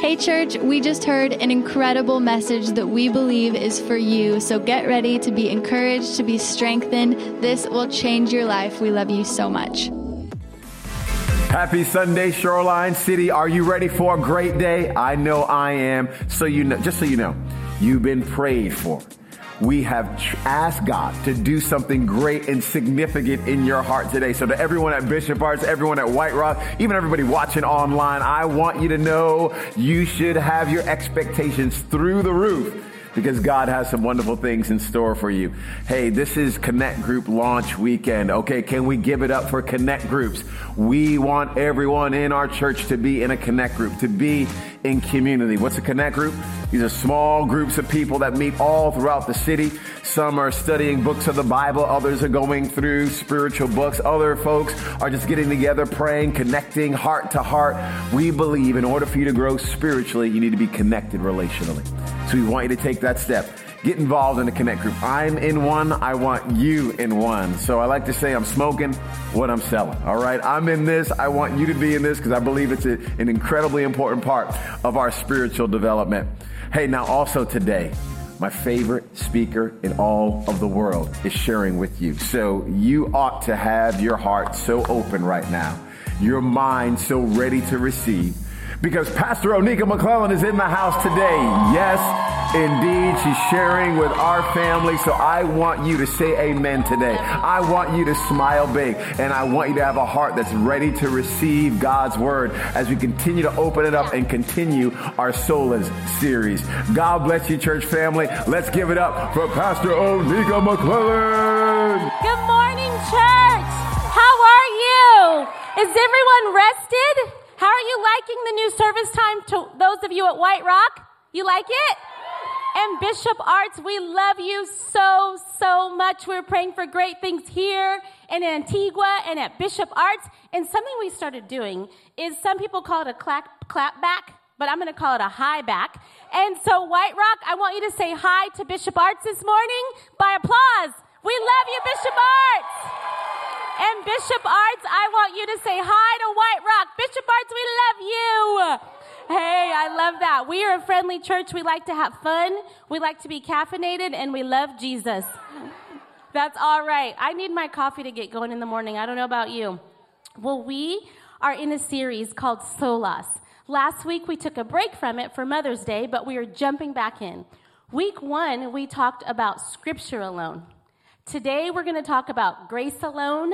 Hey, church, we just heard an incredible message that we believe is for you. So get ready to be encouraged, to be strengthened. This will change your life. We love you so much. Happy Sunday, Shoreline City. Are you ready for a great day? I know I am. So you know, just so you know, you've been prayed for we have asked God to do something great and significant in your heart today. So to everyone at Bishop Arts, everyone at White Rock, even everybody watching online, I want you to know you should have your expectations through the roof because God has some wonderful things in store for you. Hey, this is Connect Group launch weekend. Okay, can we give it up for Connect Groups? We want everyone in our church to be in a Connect Group, to be in community. What's a Connect Group? These are small groups of people that meet all throughout the city. Some are studying books of the Bible. Others are going through spiritual books. Other folks are just getting together, praying, connecting heart to heart. We believe in order for you to grow spiritually, you need to be connected relationally. So we want you to take that step. Get involved in a connect group. I'm in one. I want you in one. So I like to say I'm smoking what I'm selling. All right. I'm in this. I want you to be in this because I believe it's a, an incredibly important part of our spiritual development. Hey, now also today, my favorite speaker in all of the world is sharing with you. So you ought to have your heart so open right now, your mind so ready to receive because Pastor Oneka McClellan is in the house today. Yes, indeed. She's sharing with our family. So I want you to say amen today. I want you to smile big and I want you to have a heart that's ready to receive God's word as we continue to open it up and continue our Solas series. God bless you, church family. Let's give it up for Pastor Oneka McClellan. Good morning, church. How are you? Is everyone rested? How are you liking the new service time to those of you at White Rock? You like it? And Bishop Arts, we love you so, so much. We're praying for great things here in Antigua and at Bishop Arts. And something we started doing is some people call it a clap, clap back, but I'm going to call it a high back. And so, White Rock, I want you to say hi to Bishop Arts this morning by applause. We love you, Bishop Arts. And Bishop Arts, I want you to say hi to White Rock. Bishop Arts, we love you. Hey, I love that. We are a friendly church. We like to have fun. We like to be caffeinated and we love Jesus. That's all right. I need my coffee to get going in the morning. I don't know about you. Well, we are in a series called Solas. Last week we took a break from it for Mother's Day, but we are jumping back in. Week one, we talked about scripture alone. Today, we're going to talk about grace alone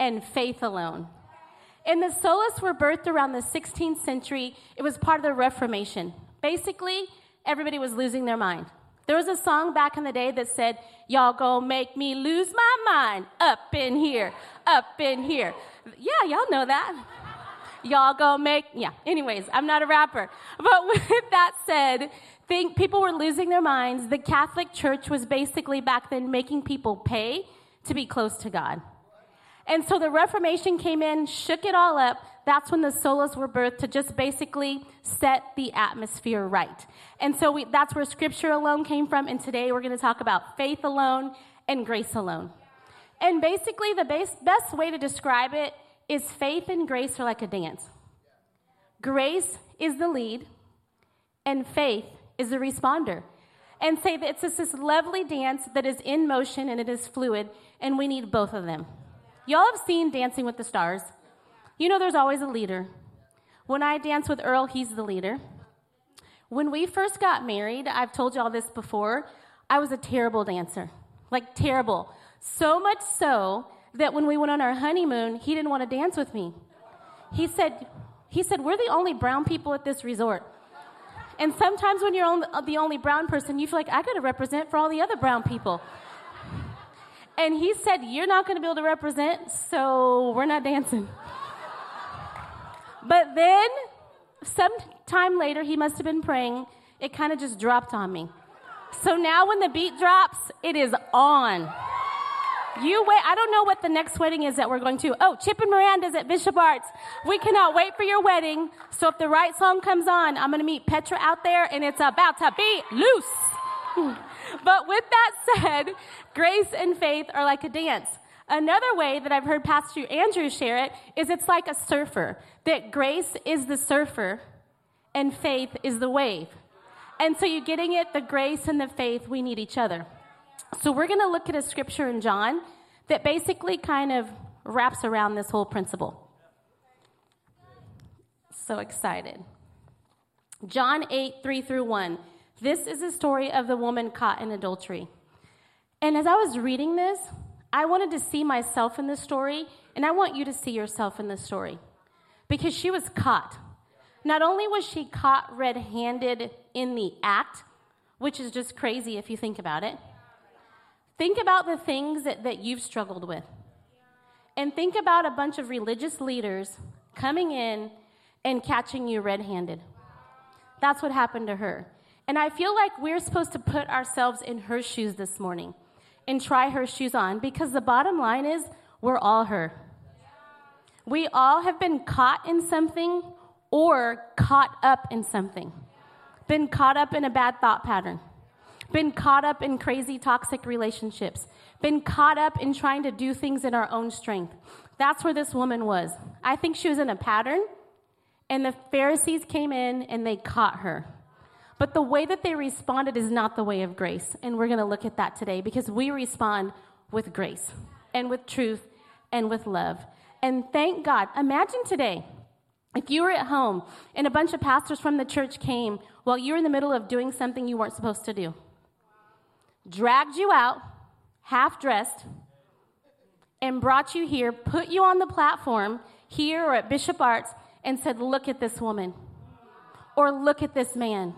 and faith alone. And the solas were birthed around the 16th century. It was part of the Reformation. Basically, everybody was losing their mind. There was a song back in the day that said, Y'all gonna make me lose my mind up in here, up in here. Yeah, y'all know that. Y'all gonna make, yeah. Anyways, I'm not a rapper. But with that said, think people were losing their minds. The Catholic Church was basically back then making people pay to be close to God. And so the Reformation came in, shook it all up. That's when the solas were birthed to just basically set the atmosphere right. And so we, that's where scripture alone came from. And today we're going to talk about faith alone and grace alone. And basically, the base, best way to describe it is faith and grace are like a dance. Grace is the lead, and faith is the responder. And say that it's just this lovely dance that is in motion and it is fluid, and we need both of them. Y'all have seen Dancing with the Stars. You know there's always a leader. When I dance with Earl, he's the leader. When we first got married, I've told y'all this before, I was a terrible dancer. Like, terrible. So much so that when we went on our honeymoon, he didn't want to dance with me. He said, he said, We're the only brown people at this resort. And sometimes when you're the only brown person, you feel like I got to represent for all the other brown people. And he said, You're not to be able to represent, so we're not dancing. But then, some time later, he must have been praying. It kind of just dropped on me. So now when the beat drops, it is on. You wait. I don't know what the next wedding is that we're going to. Oh, Chip and Miranda's at Bishop Arts. We cannot wait for your wedding. So if the right song comes on, I'm going to meet Petra out there and it's about to be loose. but with that said, grace and faith are like a dance. Another way that I've heard Pastor Andrew share it is it's like a surfer, that grace is the surfer and faith is the wave. And so you're getting it, the grace and the faith, we need each other. So we're going to look at a scripture in John that basically kind of wraps around this whole principle. So excited. John 8, 3 through 1. This is the story of the woman caught in adultery. And as I was reading this, I wanted to see myself in this story, and I want you to see yourself in this story. Because she was caught. Not only was she caught red handed in the act, which is just crazy if you think about it, think about the things that, that you've struggled with. And think about a bunch of religious leaders coming in and catching you red handed. That's what happened to her. And I feel like we're supposed to put ourselves in her shoes this morning and try her shoes on because the bottom line is we're all her. We all have been caught in something or caught up in something, been caught up in a bad thought pattern, been caught up in crazy toxic relationships, been caught up in trying to do things in our own strength. That's where this woman was. I think she was in a pattern, and the Pharisees came in and they caught her. But the way that they responded is not the way of grace. And we're going to look at that today because we respond with grace and with truth and with love. And thank God. Imagine today if you were at home and a bunch of pastors from the church came while you were in the middle of doing something you weren't supposed to do, dragged you out, half dressed, and brought you here, put you on the platform here or at Bishop Arts, and said, Look at this woman, or look at this man.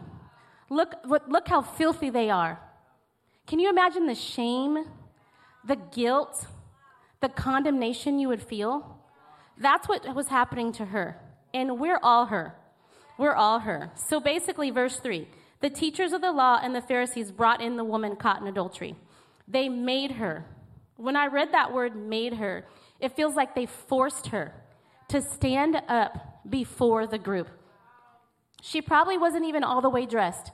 Look, look how filthy they are. Can you imagine the shame, the guilt, the condemnation you would feel? That's what was happening to her. And we're all her. We're all her. So basically, verse 3 the teachers of the law and the Pharisees brought in the woman caught in adultery. They made her. When I read that word, made her, it feels like they forced her to stand up before the group. She probably wasn't even all the way dressed.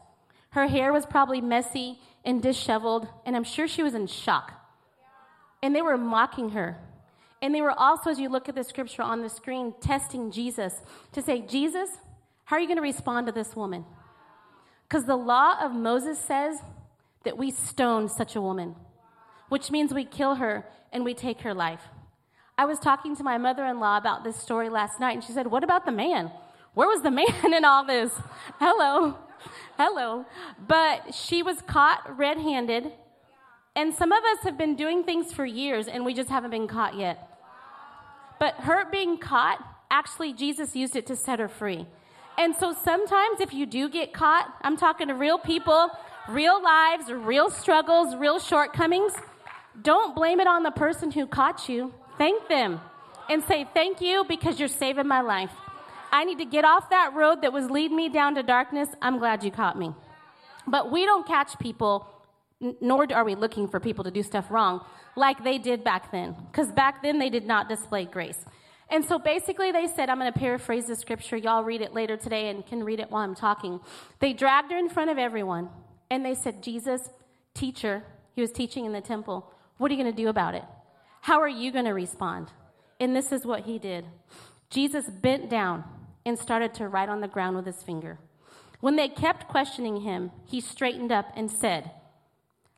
Her hair was probably messy and disheveled, and I'm sure she was in shock. And they were mocking her. And they were also, as you look at the scripture on the screen, testing Jesus to say, Jesus, how are you going to respond to this woman? Because the law of Moses says that we stone such a woman, which means we kill her and we take her life. I was talking to my mother in law about this story last night, and she said, What about the man? Where was the man in all this? Hello. Hello. But she was caught red handed, and some of us have been doing things for years and we just haven't been caught yet. But her being caught, actually, Jesus used it to set her free. And so sometimes if you do get caught, I'm talking to real people, real lives, real struggles, real shortcomings, don't blame it on the person who caught you. Thank them and say, Thank you because you're saving my life. I need to get off that road that was leading me down to darkness. I'm glad you caught me. But we don't catch people, nor are we looking for people to do stuff wrong like they did back then, because back then they did not display grace. And so basically, they said, I'm going to paraphrase the scripture. Y'all read it later today and can read it while I'm talking. They dragged her in front of everyone and they said, Jesus, teacher, he was teaching in the temple, what are you going to do about it? How are you going to respond? And this is what he did Jesus bent down and started to write on the ground with his finger. When they kept questioning him, he straightened up and said,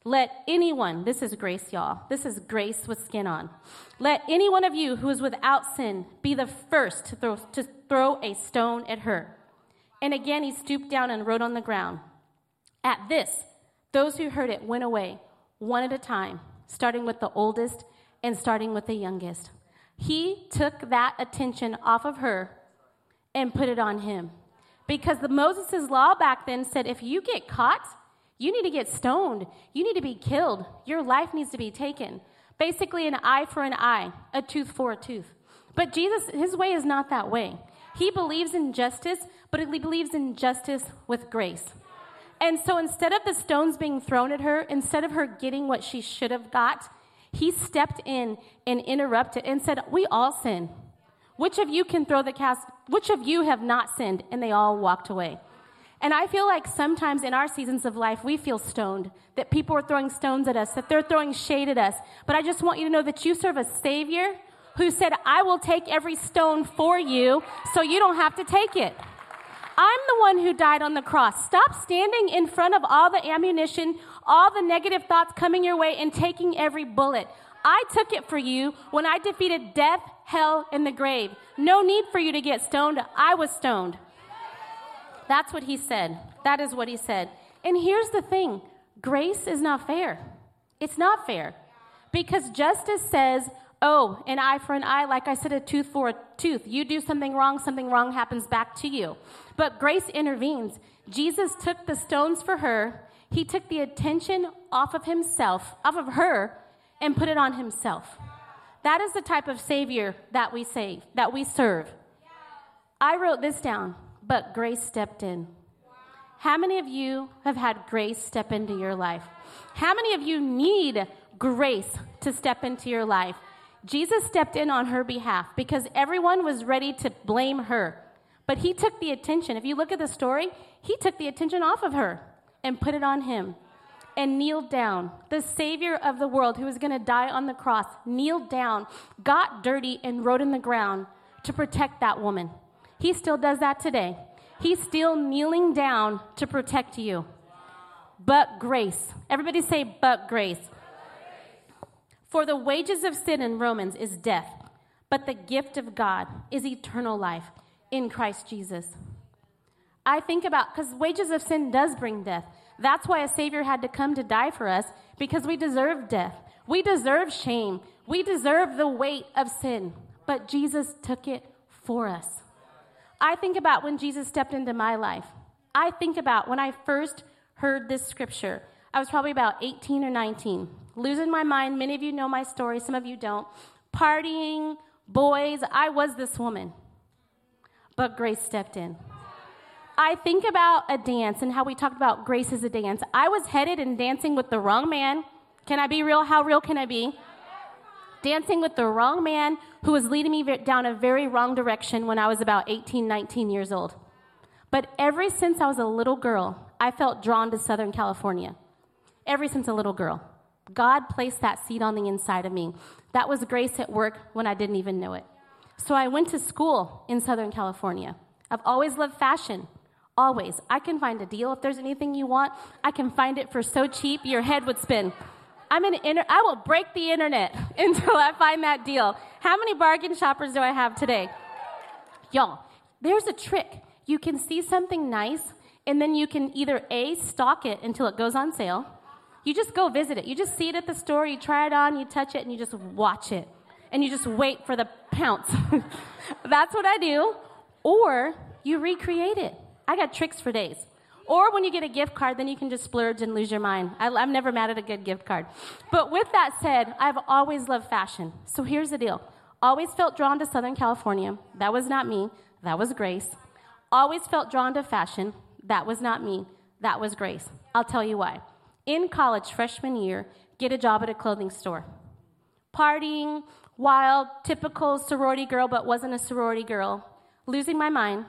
let anyone, this is grace, y'all. This is grace with skin on. Let any one of you who is without sin be the first to throw, to throw a stone at her. And again, he stooped down and wrote on the ground. At this, those who heard it went away, one at a time, starting with the oldest and starting with the youngest. He took that attention off of her and put it on him. Because the Moses' law back then said if you get caught, you need to get stoned. You need to be killed. Your life needs to be taken. Basically, an eye for an eye, a tooth for a tooth. But Jesus, his way is not that way. He believes in justice, but he believes in justice with grace. And so instead of the stones being thrown at her, instead of her getting what she should have got, he stepped in and interrupted and said, We all sin. Which of you can throw the cast? Which of you have not sinned? And they all walked away. And I feel like sometimes in our seasons of life, we feel stoned, that people are throwing stones at us, that they're throwing shade at us. But I just want you to know that you serve a Savior who said, I will take every stone for you so you don't have to take it. I'm the one who died on the cross. Stop standing in front of all the ammunition, all the negative thoughts coming your way, and taking every bullet. I took it for you when I defeated death, hell, and the grave. No need for you to get stoned. I was stoned. That's what he said. That is what he said. And here's the thing grace is not fair. It's not fair. Because justice says, oh, an eye for an eye, like I said, a tooth for a tooth. You do something wrong, something wrong happens back to you. But grace intervenes. Jesus took the stones for her, he took the attention off of himself, off of her, and put it on himself. That is the type of Savior that we save, that we serve. I wrote this down, but grace stepped in. How many of you have had grace step into your life? How many of you need grace to step into your life? Jesus stepped in on her behalf because everyone was ready to blame her. But he took the attention. If you look at the story, he took the attention off of her and put it on him and kneeled down. The Savior of the world, who was going to die on the cross, kneeled down, got dirty, and wrote in the ground to protect that woman. He still does that today. He's still kneeling down to protect you. But grace. Everybody say, but grace. For the wages of sin in Romans is death, but the gift of God is eternal life in Christ Jesus. I think about, because wages of sin does bring death. That's why a Savior had to come to die for us, because we deserve death. We deserve shame. We deserve the weight of sin. But Jesus took it for us. I think about when Jesus stepped into my life. I think about when I first heard this scripture. I was probably about 18 or 19, losing my mind. Many of you know my story, some of you don't. Partying, boys. I was this woman. But grace stepped in. I think about a dance and how we talked about grace as a dance. I was headed and dancing with the wrong man. Can I be real? How real can I be? Dancing with the wrong man who was leading me down a very wrong direction when I was about 18, 19 years old. But ever since I was a little girl, I felt drawn to Southern California. Ever since a little girl. God placed that seed on the inside of me. That was grace at work when I didn't even know it. So I went to school in Southern California. I've always loved fashion. Always. I can find a deal. If there's anything you want, I can find it for so cheap your head would spin. I'm an inter- I will break the internet until I find that deal. How many bargain shoppers do I have today? Y'all, there's a trick. You can see something nice, and then you can either A, stock it until it goes on sale. You just go visit it. You just see it at the store, you try it on, you touch it, and you just watch it. And you just wait for the pounce. That's what I do. Or you recreate it. I got tricks for days. Or when you get a gift card, then you can just splurge and lose your mind. I, am never mad at a good gift card. But with that said, I've always loved fashion. So here's the deal always felt drawn to Southern California. That was not me, that was Grace. Always felt drawn to fashion. That was not me, that was Grace. I'll tell you why. In college, freshman year, get a job at a clothing store. Partying, wild, typical sorority girl, but wasn't a sorority girl. Losing my mind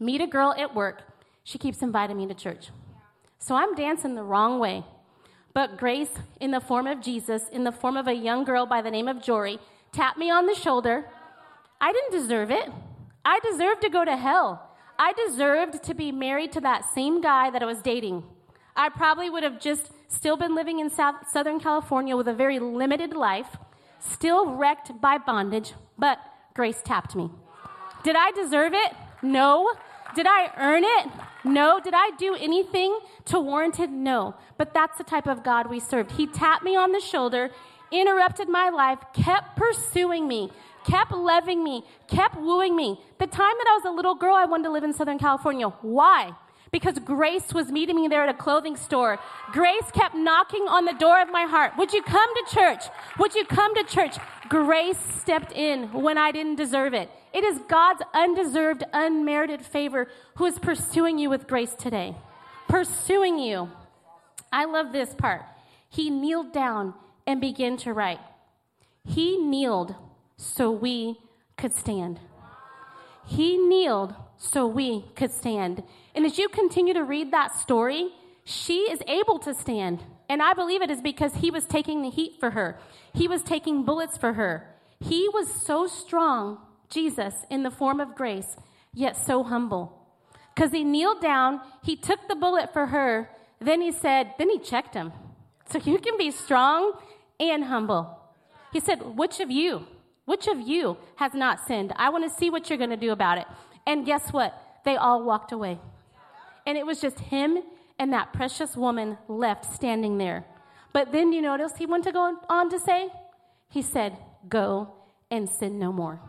meet a girl at work. She keeps inviting me to church. So I'm dancing the wrong way. But grace, in the form of Jesus, in the form of a young girl by the name of Jory, tapped me on the shoulder. I didn't deserve it. I deserved to go to hell. I deserved to be married to that same guy that I was dating. I probably would have just still been living in South, Southern California with a very limited life, still wrecked by bondage, but grace tapped me. Did I deserve it? No. Did I earn it? No. Did I do anything to warrant it? No. But that's the type of God we served. He tapped me on the shoulder, interrupted my life, kept pursuing me, kept loving me, kept wooing me. The time that I was a little girl, I wanted to live in Southern California. Why? Because grace was meeting me there at a clothing store. Grace kept knocking on the door of my heart. Would you come to church? Would you come to church? Grace stepped in when I didn't deserve it. It is God's undeserved, unmerited favor who is pursuing you with grace today. Pursuing you. I love this part. He kneeled down and began to write. He kneeled so we could stand. He kneeled so we could stand. And as you continue to read that story, she is able to stand. And I believe it is because he was taking the heat for her, he was taking bullets for her. He was so strong Jesus in the form of grace, yet so humble. because he kneeled down, he took the bullet for her, then he said, then he checked him. So you can be strong and humble. He said, Which of you, which of you has not sinned? I want to see what you're going to do about it. And guess what? They all walked away. And it was just him and that precious woman left standing there. But then you notice he went to go on to say, He said, Go and sin no more.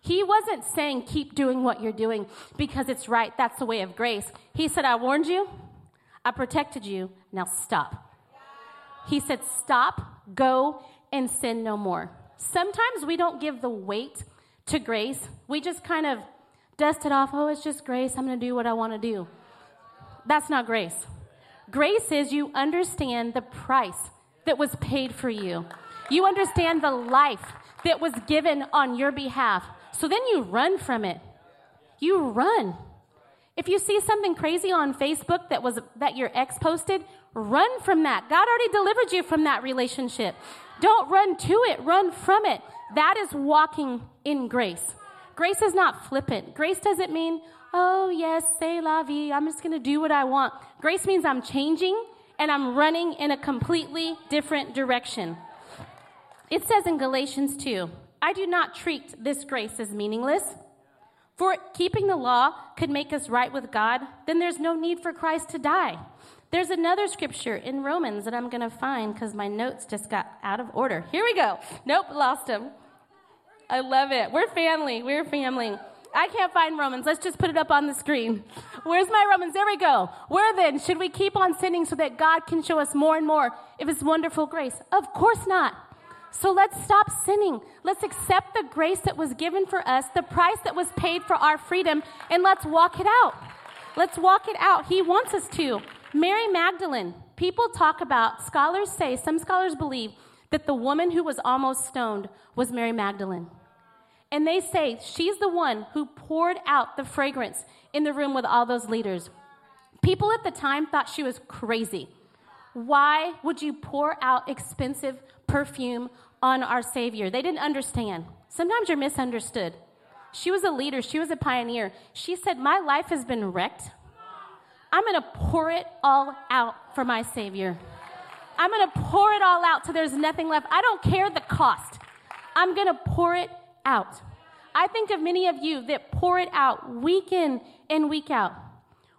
He wasn't saying, Keep doing what you're doing because it's right. That's the way of grace. He said, I warned you, I protected you, now stop. He said, Stop, go, and sin no more. Sometimes we don't give the weight to grace. We just kind of dust it off. Oh, it's just grace. I'm going to do what I want to do. That's not grace. Grace is you understand the price that was paid for you, you understand the life that was given on your behalf. So then you run from it. You run. If you see something crazy on Facebook that was that your ex posted, run from that. God already delivered you from that relationship. Don't run to it, run from it. That is walking in grace. Grace is not flippant. Grace doesn't mean, oh, yes, say la vie, I'm just going to do what I want. Grace means I'm changing and I'm running in a completely different direction. It says in Galatians 2, I do not treat this grace as meaningless. For keeping the law could make us right with God, then there's no need for Christ to die. There's another scripture in Romans that I'm going to find because my notes just got out of order. Here we go. Nope, lost them. I love it. We're family. We're family. I can't find Romans. Let's just put it up on the screen. Where's my Romans? There we go. Where then should we keep on sinning so that God can show us more and more of His wonderful grace? Of course not. So let's stop sinning. Let's accept the grace that was given for us, the price that was paid for our freedom, and let's walk it out. Let's walk it out. He wants us to. Mary Magdalene, people talk about, scholars say, some scholars believe that the woman who was almost stoned was Mary Magdalene. And they say she's the one who poured out the fragrance in the room with all those leaders. People at the time thought she was crazy. Why would you pour out expensive perfume on our Savior? They didn't understand. Sometimes you're misunderstood. She was a leader, she was a pioneer. She said, My life has been wrecked. I'm to pour it all out for my Savior. I'm to pour it all out till there's nothing left. I don't care the cost. I'm to pour it out. I think of many of you that pour it out week in and week out.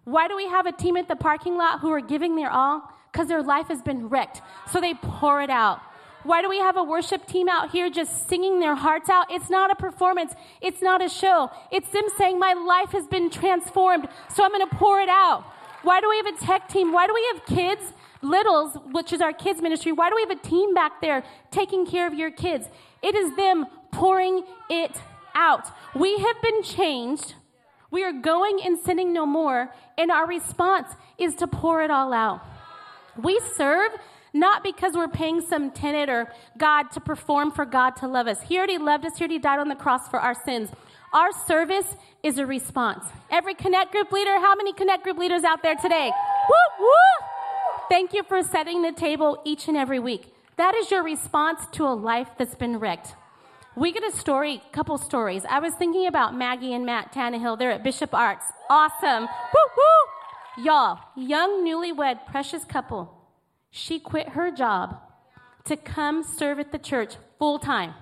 Why do we have a team at the parking lot who are giving their all? Because their life has been wrecked. So they pour it out. Why do we have a worship team out here just singing their hearts out? It's not a performance. It's not a show. It's them saying, My life has been transformed, so I'm going to pour it out. Why do we have a tech team? Why do we have kids, littles, which is our kids ministry? Why do we have a team back there taking care of your kids? It is them pouring it out. We have been changed. We are going and sinning no more, and our response is to pour it all out. We serve not because we're paying some tenant or God to perform for God to love us. He already loved us, He already died on the cross for our sins. Our service is a response. Every Connect Group leader, how many Connect Group leaders out there today? Woo, woo! Thank you for setting the table each and every week. That is your response to a life that's been wrecked. We get a story, couple stories. I was thinking about Maggie and Matt Tannehill. They're at Bishop Arts. Awesome. Woo, woo! Y'all, young newlywed precious couple. She quit her job to come serve at the church full time.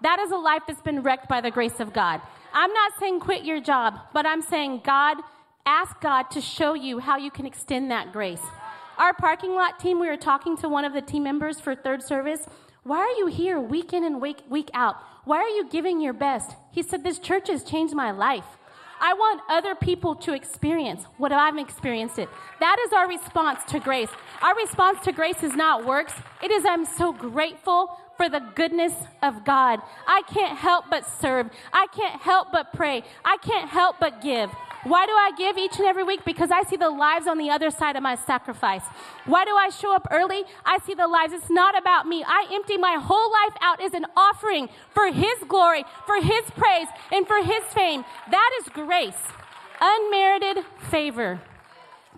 That is a life that's been wrecked by the grace of God. I'm not saying quit your job, but I'm saying God, ask God to show you how you can extend that grace. Our parking lot team, we were talking to one of the team members for third service. Why are you here week in and week, week out? Why are you giving your best? He said, This church has changed my life. I want other people to experience what I've experienced it. That is our response to grace. Our response to grace is not works. It is I'm so grateful for the goodness of God. I can't help but serve. I can't help but pray. I can't help but give. Why do I give each and every week? Because I see the lives on the other side of my sacrifice. Why do I show up early? I see the lives. It's not about me. I empty my whole life out as an offering for His glory, for His praise, and for His fame. That is grace, unmerited favor.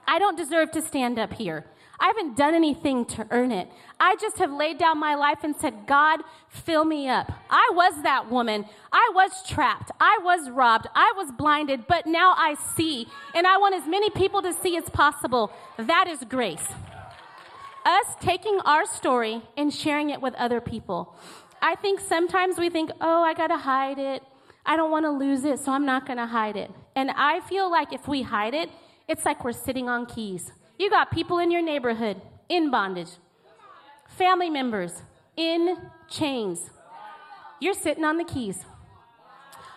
I don't deserve to stand up here. I haven't done anything to earn it. I just have laid down my life and said, God, fill me up. I was that woman. I was trapped. I was robbed. I was blinded, but now I see, and I want as many people to see as possible. That is grace. Us taking our story and sharing it with other people. I think sometimes we think, oh, I got to hide it. I don't want to lose it, so I'm not going to hide it. And I feel like if we hide it, it's like we're sitting on keys. You got people in your neighborhood in bondage, family members in chains. You're sitting on the keys.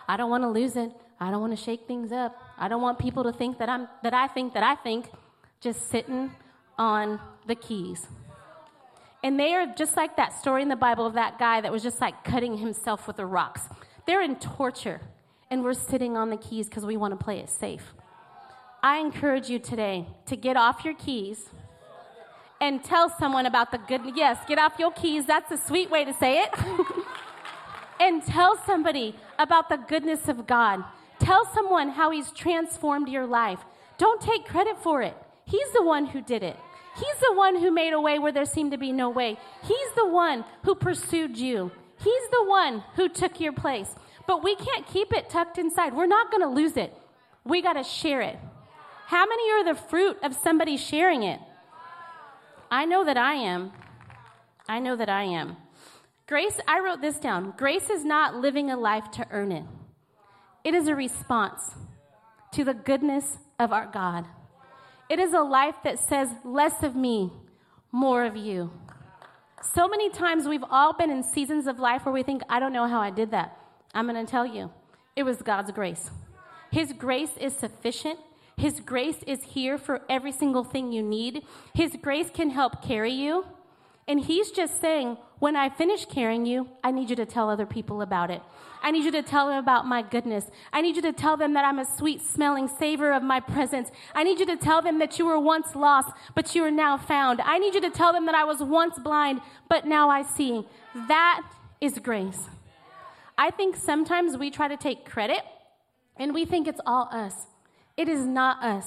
I don't want to lose it. I don't want to shake things up. I don't want people to think that I'm that I think that I think just sitting on the keys. And they are just like that story in the Bible of that guy that was just like cutting himself with the rocks. They're in torture, and we're sitting on the keys because we want to play it safe. I encourage you today to get off your keys and tell someone about the good. Yes, get off your keys. That's a sweet way to say it. and tell somebody about the goodness of God. Tell someone how He's transformed your life. Don't take credit for it. He's the one who did it. He's the one who made a way where there seemed to be no way. He's the one who pursued you. He's the one who took your place. But we can't keep it tucked inside. We're not going to lose it. We got to share it. How many are the fruit of somebody sharing it? I know that I am. I know that I am. Grace, I wrote this down. Grace is not living a life to earn it, it is a response to the goodness of our God. It is a life that says, less of me, more of you. So many times we've all been in seasons of life where we think, I don't know how I did that. I'm going to tell you, it was God's grace. His grace is sufficient. His grace is here for every single thing you need. His grace can help carry you. And He's just saying, when I finish carrying you, I need you to tell other people about it. I need you to tell them about my goodness. I need you to tell them that I'm a sweet smelling savor of my presence. I need you to tell them that you were once lost, but you are now found. I need you to tell them that I was once blind, but now I see. That is grace. I think sometimes we try to take credit and we think it's all us. It is not us,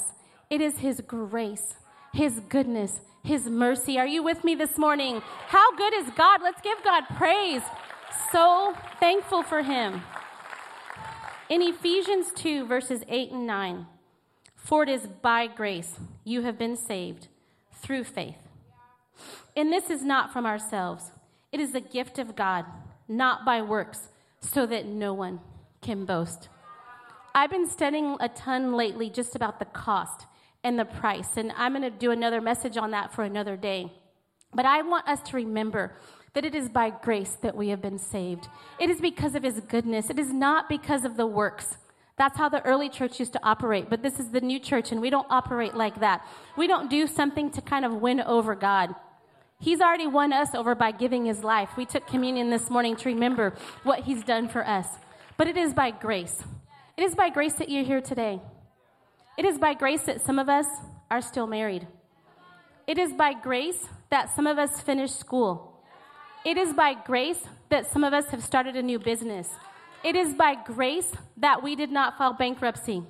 it is His grace, His goodness, His mercy. Are you with me this morning? How good is God? Let's give God praise so thankful for him. In Ephesians 2, verses 8 and 9, for it is by grace you have been saved through faith. And this is not from ourselves, it is the gift of God, not by works, so that no one can boast. I've been studying a ton lately just about the cost and the price, and I'm going to do another message on that for another day. But I want us to remember that it is by grace that we have been saved. It is because of his goodness. It is not because of the works. That's how the early church used to operate, but this is the new church, and we don't operate like that. We don't do something to kind of win over God. He's already won us over by giving his life. We took communion this morning to remember what he's done for us. But it is by grace. It is by grace that you're here today. It is by grace that some of us are still married. It is by grace that some of us finished school. It is by grace that some of us have started a new business. It is by grace that we did not file bankruptcy.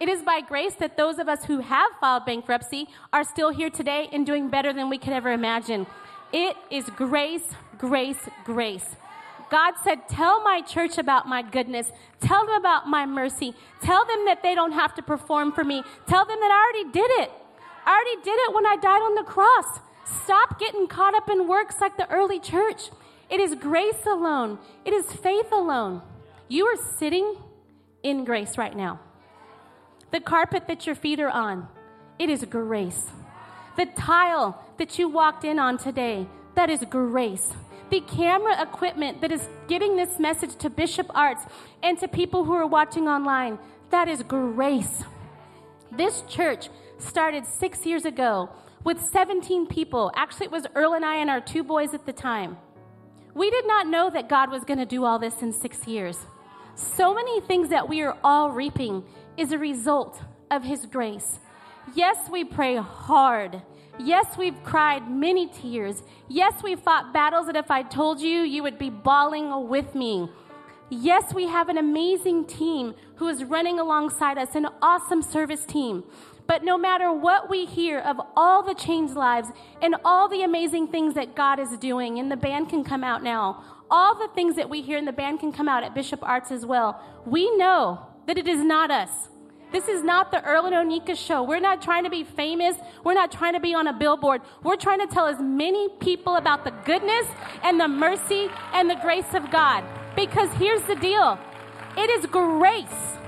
It is by grace that those of us who have filed bankruptcy are still here today and doing better than we could ever imagine. It is grace, grace, grace. God said, Tell my church about my goodness. Tell them about my mercy. Tell them that they don't have to perform for me. Tell them that I already did it. I already did it when I died on the cross. Stop getting caught up in works like the early church. It is grace alone, it is faith alone. You are sitting in grace right now. The carpet that your feet are on, it is grace. The tile that you walked in on today, that is grace. The camera equipment that is getting this message to Bishop Arts and to people who are watching online, that is grace. This church started six years ago with 17 people. Actually, it was Earl and I and our two boys at the time. We did not know that God was going to do all this in six years. So many things that we are all reaping is a result of His grace. Yes, we pray hard. Yes, we've cried many tears. Yes, we've fought battles that if I told you, you would be bawling with me. Yes, we have an amazing team who is running alongside us, an awesome service team. But no matter what we hear of all the changed lives and all the amazing things that God is doing, and the band can come out now, all the things that we hear, and the band can come out at Bishop Arts as well, we know that it is not us. This is not the Earl and Oneka show. We're not trying to be famous. We're not trying to be on a billboard. We're trying to tell as many people about the goodness and the mercy and the grace of God. Because here's the deal it is grace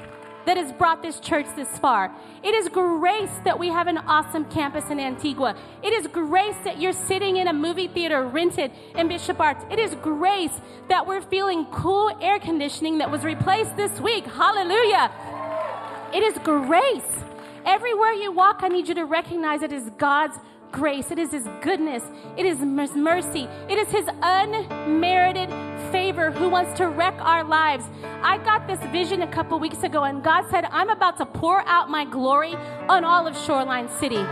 that has brought this church this far. It is grace that we have an awesome campus in Antigua. It is grace that you're sitting in a movie theater rented in Bishop Arts. It is grace that we're feeling cool air conditioning that was replaced this week. Hallelujah. It is grace. Everywhere you walk, I need you to recognize it is God's grace. It is His goodness. It is His mercy. It is His unmerited favor who wants to wreck our lives. I got this vision a couple weeks ago, and God said, I'm about to pour out my glory on all of Shoreline City.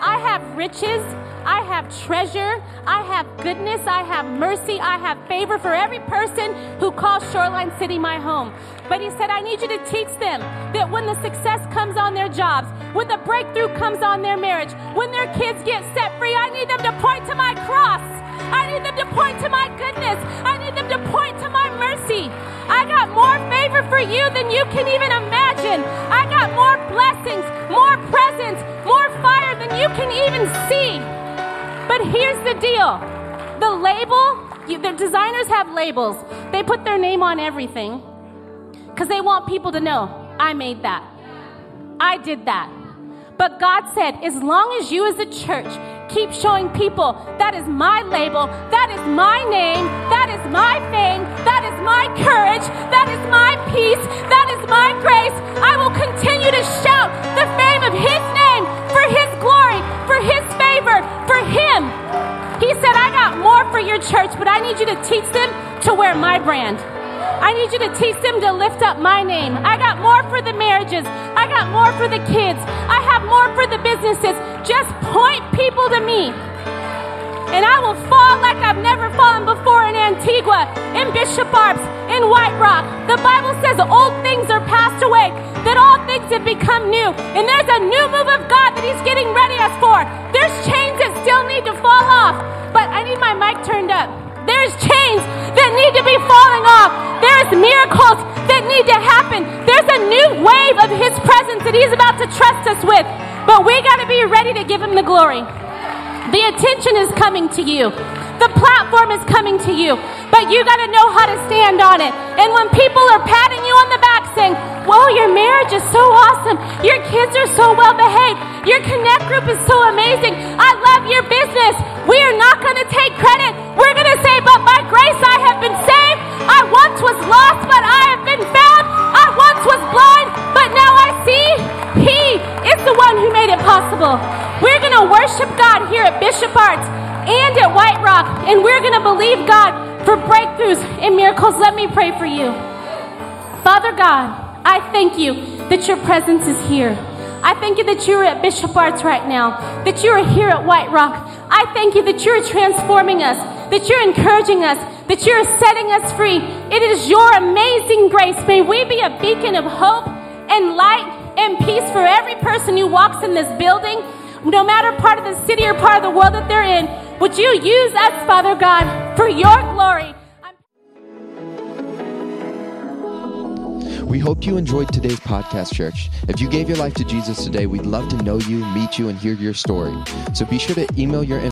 I have riches. I have treasure. I have goodness. I have mercy. I have favor for every person who calls Shoreline City my home. But he said, I need you to teach them that when the success comes on their jobs, when the breakthrough comes on their marriage, when their kids get set free, I need them to point to my cross. I need them to point to my goodness. I need them to point to my mercy. I got more favor for you than you can even imagine. I got more blessings, more presents, more than you can even see. But here's the deal the label, you, the designers have labels, they put their name on everything because they want people to know I made that. I did that. But God said, as long as you as a church keep showing people that is my label, that is my name, that is my fame, that is my courage, that is my peace, that is my grace, I will continue to shout the fame of His name for His glory, for His favor, for Him. He said, I got more for your church, but I need you to teach them to wear my brand. I need you to teach them to lift up my name. I got more for the marriages. I got more for the kids. I have more for the businesses. Just point people to me. And I will fall like I've never fallen before in Antigua, in Bishop Arts, in White Rock. The Bible says old things are passed away, that all things have become new. And there's a new move of God that He's getting ready us for. There's chains that still need to fall off. But I need my mic turned up. There's chains that need to be falling off. There's miracles that need to happen. There's a new wave of His presence that He's about to trust us with. But we got to be ready to give Him the glory. The attention is coming to you. The platform is coming to you. But you got to know how to stand on it. And when people are patting you on the back saying, Whoa, your marriage is so awesome. Your kids are so well behaved. Your connect group is so amazing. I love your business. We are not going to take credit. We're going to say, But by grace I have been saved. I once was lost, but I have been found. I once was blind, but now I see. He is the one who made it possible. We're going to worship God here at Bishop Arts and at White Rock, and we're going to believe God for breakthroughs and miracles. Let me pray for you. Father God, I thank you that your presence is here. I thank you that you're at Bishop Arts right now, that you are here at White Rock. I thank you that you're transforming us, that you're encouraging us, that you're setting us free. It is your amazing grace. May we be a beacon of hope and light and peace for every person who walks in this building, no matter part of the city or part of the world that they're in. Would you use us, Father God, for your glory? We hope you enjoyed today's podcast, church. If you gave your life to Jesus today, we'd love to know you, meet you, and hear your story. So be sure to email your